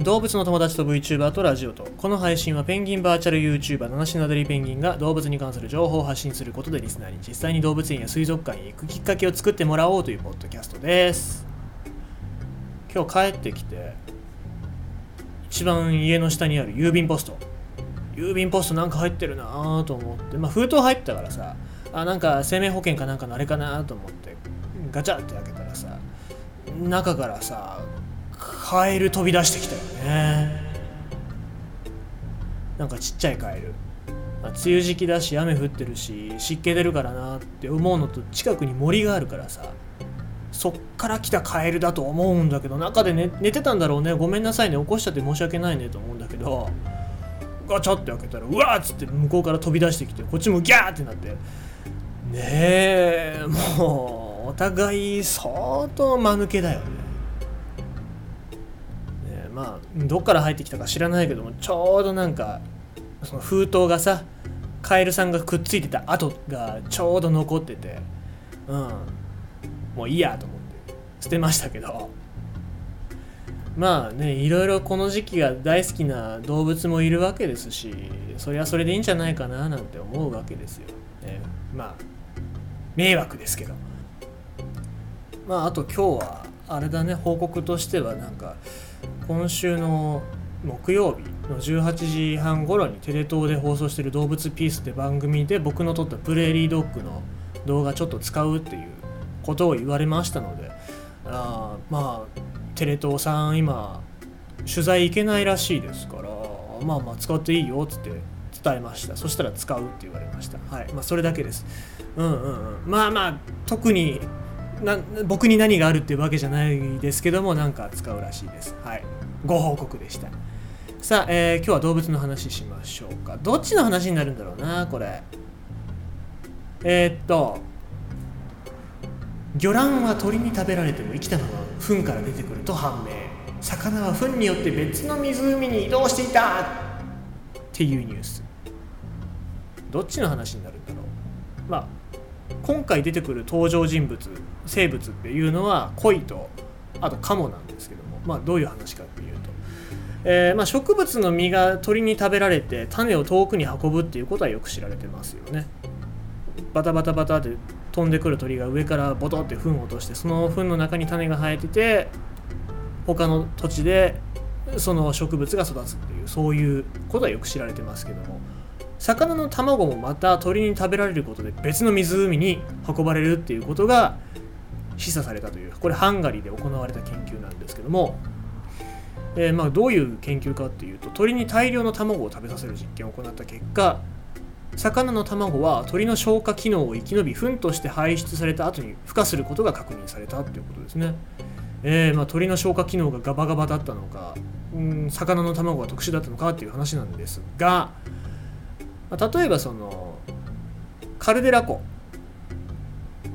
動物の友達と VTuber とラジオと。この配信はペンギンバーチャル YouTuber 七種のアデリペンギンが動物に関する情報を発信することでリスナーに実際に動物園や水族館へ行くきっかけを作ってもらおうというポッドキャストです。今日帰ってきて一番家の下にある郵便ポスト。郵便ポストなんか入ってるなぁと思って。まあ封筒入ったからさあなんか生命保険かなんかのあれかなと思ってガチャって開けたらさ中からさカエル飛び出してきたよね。なんかちっちゃいカエル、ま、梅雨時期だし雨降ってるし湿気出るからなって思うのと近くに森があるからさ。そっから来たカエルだと思うんだけど中で寝寝てたんだろうね。ごめんなさいね。起こしちゃって申し訳ないねと思うんだけどガチャって開けたらうわっつって向こうから飛び出してきてこっちもギャーってなって。ねえもうお互い相当間抜けだよね。まあどっから入ってきたか知らないけどもちょうどなんかその封筒がさカエルさんがくっついてた跡がちょうど残っててうん。もういいやと思って捨てましたけど。まあねいろいろこの時期が大好きな動物もいるわけですしそれはそれでいいんじゃないかななんて思うわけですよ、ね、まあ迷惑ですけど。まああと今日はあれだね報告としてはなんか今週の木曜日の18時半頃にテレ東で放送してる「動物ピース」って番組で僕の撮ったプレーリードッグの動画ちょっと使うっていうことを言われましたのであまあテレ東さん今取材行けないらしいですからまあまあ使っていいよっつって伝えました。そしたら使うって言われました。はい。まあそれだけです。うんうんうん。まあまあ特にな僕に何があるっていうわけじゃないですけどもなんか使うらしいです。はい。ご報告でした。さあ、えー、今日は動物の話しましょうか。どっちの話になるんだろうなこれ。えー、っと魚卵は鳥に食べられても生きたまま糞から出てくると判明。魚は糞によって別の湖に移動していたっていうニュース。どっちの話になるんだろう。まあ今回出てくる登場人物生物っていうのは鯉とあとカモなんですけどもまあどういう話かっていうと、えー、まあ、植物の実が鳥に食べられて種を遠くに運ぶっていうことはよく知られてますよね。バタバタバタって飛んでくる鳥が上からボトって糞を落としてその糞の中に種が生えてて他の土地でその植物が育つっていうそういうことはよく知られてますけども。魚の卵もまた鳥に食べられることで別の湖に運ばれるっていうことが示唆されたというこれハンガリーで行われた研究なんですけども、えー、まあどういう研究かっていうと鳥に大量の卵を食べさせる実験を行った結果魚の卵は鳥の消化機能を生き延び糞として排出された後に孵化することが確認されたということですね。えー、まあ、鳥の消化機能がガバガバだったのか、うん、魚の卵が特殊だったのかっていう話なんですが、まあ、例えばそのカルデラ湖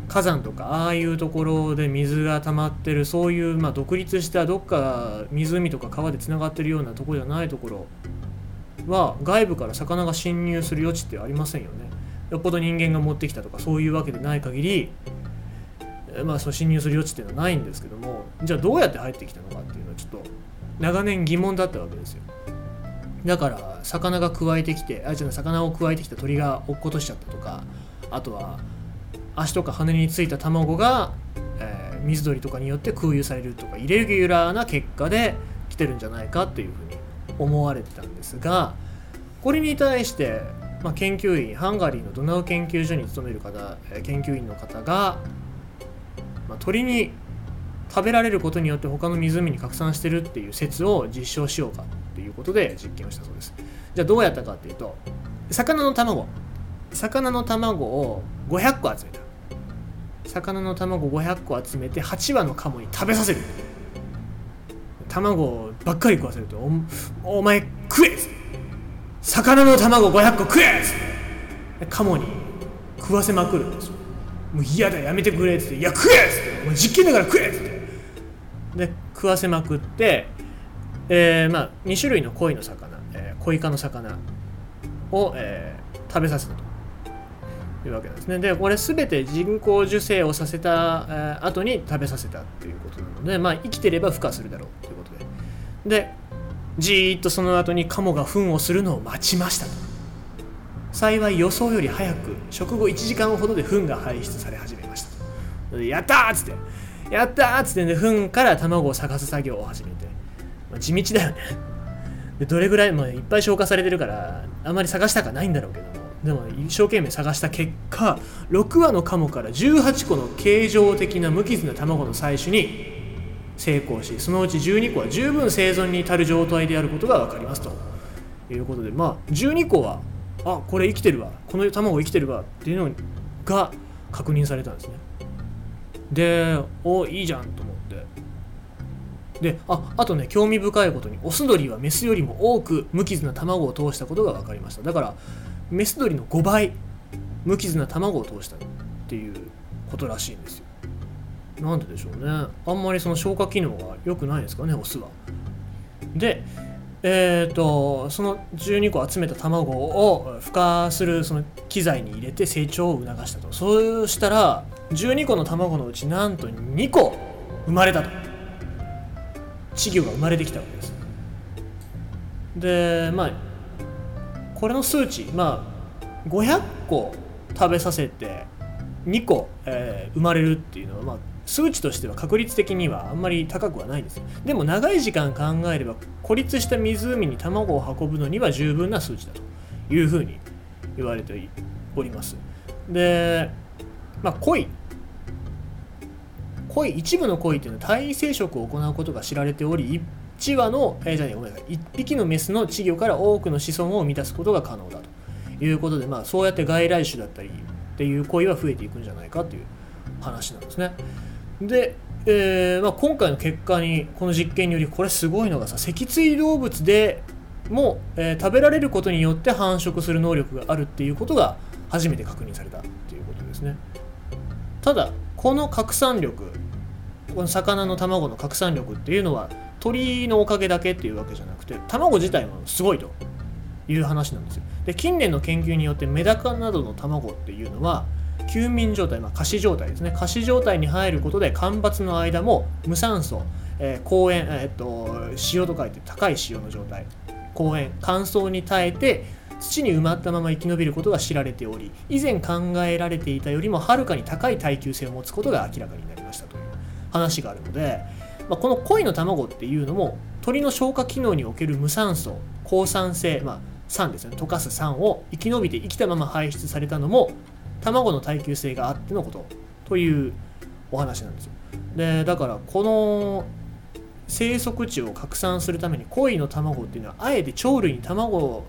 火山とかああいうところで水が溜まってるそういうまあ独立したどっか湖とか川でつながってるようなとこじゃないところは外部から魚が侵入する余地ってありませんよね。よっぽど人間が持ってきたとかそういうわけでない限りまあ、その侵入する余地っていうのはないんですけどもじゃあどうやって入ってきたのかっていうのはちょっと長年疑問だったわけですよだから魚が加えてきてあじゃあ魚を加えてきた鳥が落っことしちゃったとかあとは足とか羽についた卵が、えー、水鳥とかによって空輸されるとかイレギュラーな結果で来てるんじゃないかっていうふうに思われてたんですがこれに対して、まあ、研究員ハンガリーのドナウ研究所に勤める方研究員の方がまあ、鳥に食べられることによって他の湖に拡散してるっていう説を実証しようかっていうことで実験をしたそうです。じゃあどうやったかっていうと魚の卵。魚の卵を500個集めた。魚の卵500個集めて8羽のカモに食べさせる。卵ばっかり食わせるとおお前食え魚の卵500個食えカモに食わせまくるんですよ。もう嫌だやめてくれっつって「いや食え!」っつって「もう実験だから食え!」っつって。で食わせまくって、えー、まあ2種類の鯉の魚、えー、コイ科の魚を、えー、食べさせたというわけですね。でこれ全て人工授精をさせた、えー、後に食べさせたっていうことなのでまあ生きてれば孵化するだろうということで。でじーっとその後にカモが糞をするのを待ちましたと。幸い予想より早く食後1時間ほどで糞が排出され始めました。やったーっつって。やったーっつってね糞から卵を探す作業を始めて、まあ、地道だよね。でどれぐらい、まあ、いっぱい消化されてるからあまり探したかないんだろうけども。でも一生懸命探した結果6羽のカモから18個の形状的な無傷な卵の採取に成功しそのうち12個は十分生存に至る状態であることが分かりますと。いうことでまあ12個はあこれ生きてるわ。この卵生きてるわ。っていうのが確認されたんですね。でおいいじゃんと。でああとね興味深いことにオス鳥はメスよりも多く無傷な卵を通したことが分かりました。だからメス鳥の5倍無傷な卵を通したっていうことらしいんですよ。なんででしょうね。あんまりその消化機能が良くないですかねオスは。でえーと、その12個集めた卵を孵化するその機材に入れて成長を促したと。そうしたら12個の卵のうちなんと2個生まれたと。稚魚が生まれてきたわけです。でまあこれの数値まあ500個食べさせて2個、えー、生まれるっていうのはまあ数値としては確率的にはあんまり高くはないですでも長い時間考えれば孤立した湖に卵を運ぶのには十分な数値だというふうに言われております。でまあ鯉。鯉一部の鯉っていうのは体位生殖を行うことが知られており1羽の、えー、じゃあねごめんなさい1匹のメスの稚魚から多くの子孫を満たすことが可能だということでまあそうやって外来種だったりっていう鯉は増えていくんじゃないかという話なんですね。で、えーまあ、今回の結果にこの実験によりこれすごいのがさ脊椎動物でも、えー、食べられることによって繁殖する能力があるっていうことが初めて確認されたっていうことですねただこの拡散力この魚の卵の拡散力っていうのは鳥のおかげだけっていうわけじゃなくて卵自体もすごいという話なんですよ。で近年の研究によってメダカなどの卵っていうのは休眠状態、まあ、仮死状態ですね。仮死状態に入ることで干ばつの間も無酸素、えー、公園、えー、っと塩と書いて高い塩の状態。公園乾燥に耐えて土に埋まったまま生き延びることが知られており以前考えられていたよりもはるかに高い耐久性を持つことが明らかになりましたと。話があるので、まあ、この鯉の卵っていうのも鳥の消化機能における無酸素抗酸性、まあ、酸ですね溶かす酸を生き延びて生きたまま排出されたのも卵の耐久性があってのことというお話なんですよ。でだからこの生息地を拡散するために鯉の卵っていうのはあえて鳥類に卵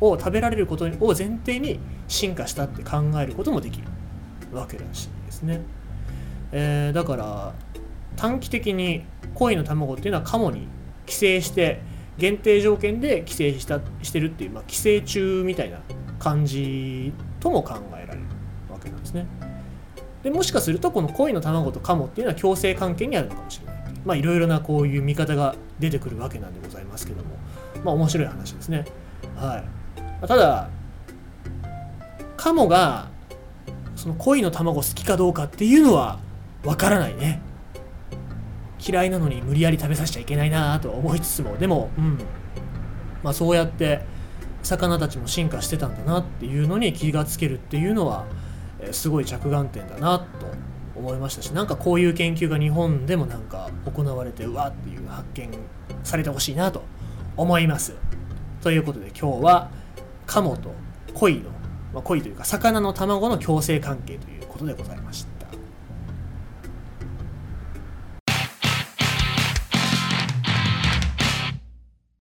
を食べられることを前提に進化したって考えることもできるわけらしいですね。えー、だから短期的に鯉の卵っていうのはカモに寄生して限定条件で寄生したしてるっていう、まあ、寄生虫みたいな感じとも考えられるわけなんですね。でもしかするとこの恋の卵とカモっていうのは共生関係にあるのかもしれないまあいろいろなこういう見方が出てくるわけなんでございますけどもまあ面白い話ですね。はい、ただカモがその恋の卵好きかどうかっていうのはわからないね。嫌いなのに無理やり食べさせちゃいけないなとは思いつつもでもうんまあそうやって魚たちも進化してたんだなっていうのに気がつけるっていうのは、すごい着眼点だなと思いましたしなんかこういう研究が日本でもなんか行われてうわっていう発見されてほしいなと思います。ということで今日はカモと鯉の、まあ、鯉というか魚の卵の共生関係ということでございました。